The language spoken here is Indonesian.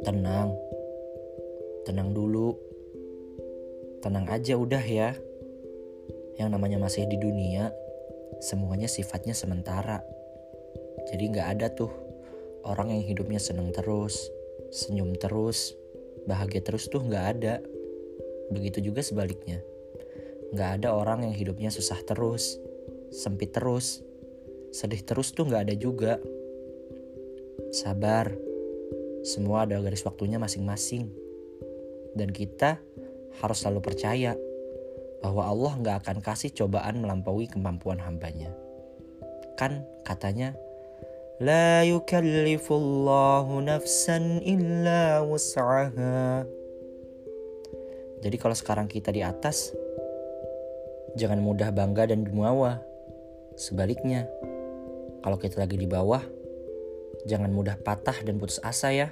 Tenang, tenang dulu, tenang aja udah ya. Yang namanya masih di dunia, semuanya sifatnya sementara. Jadi nggak ada tuh orang yang hidupnya seneng terus, senyum terus, bahagia terus tuh nggak ada. Begitu juga sebaliknya. Nggak ada orang yang hidupnya susah terus, sempit terus, sedih terus tuh nggak ada juga. Sabar, semua ada garis waktunya masing-masing. Dan kita harus selalu percaya bahwa Allah nggak akan kasih cobaan melampaui kemampuan hambanya. Kan katanya, La yukallifullahu nafsan illa wus'aha. Jadi kalau sekarang kita di atas, jangan mudah bangga dan jumawa. Sebaliknya, kalau kita lagi di bawah, jangan mudah patah dan putus asa ya.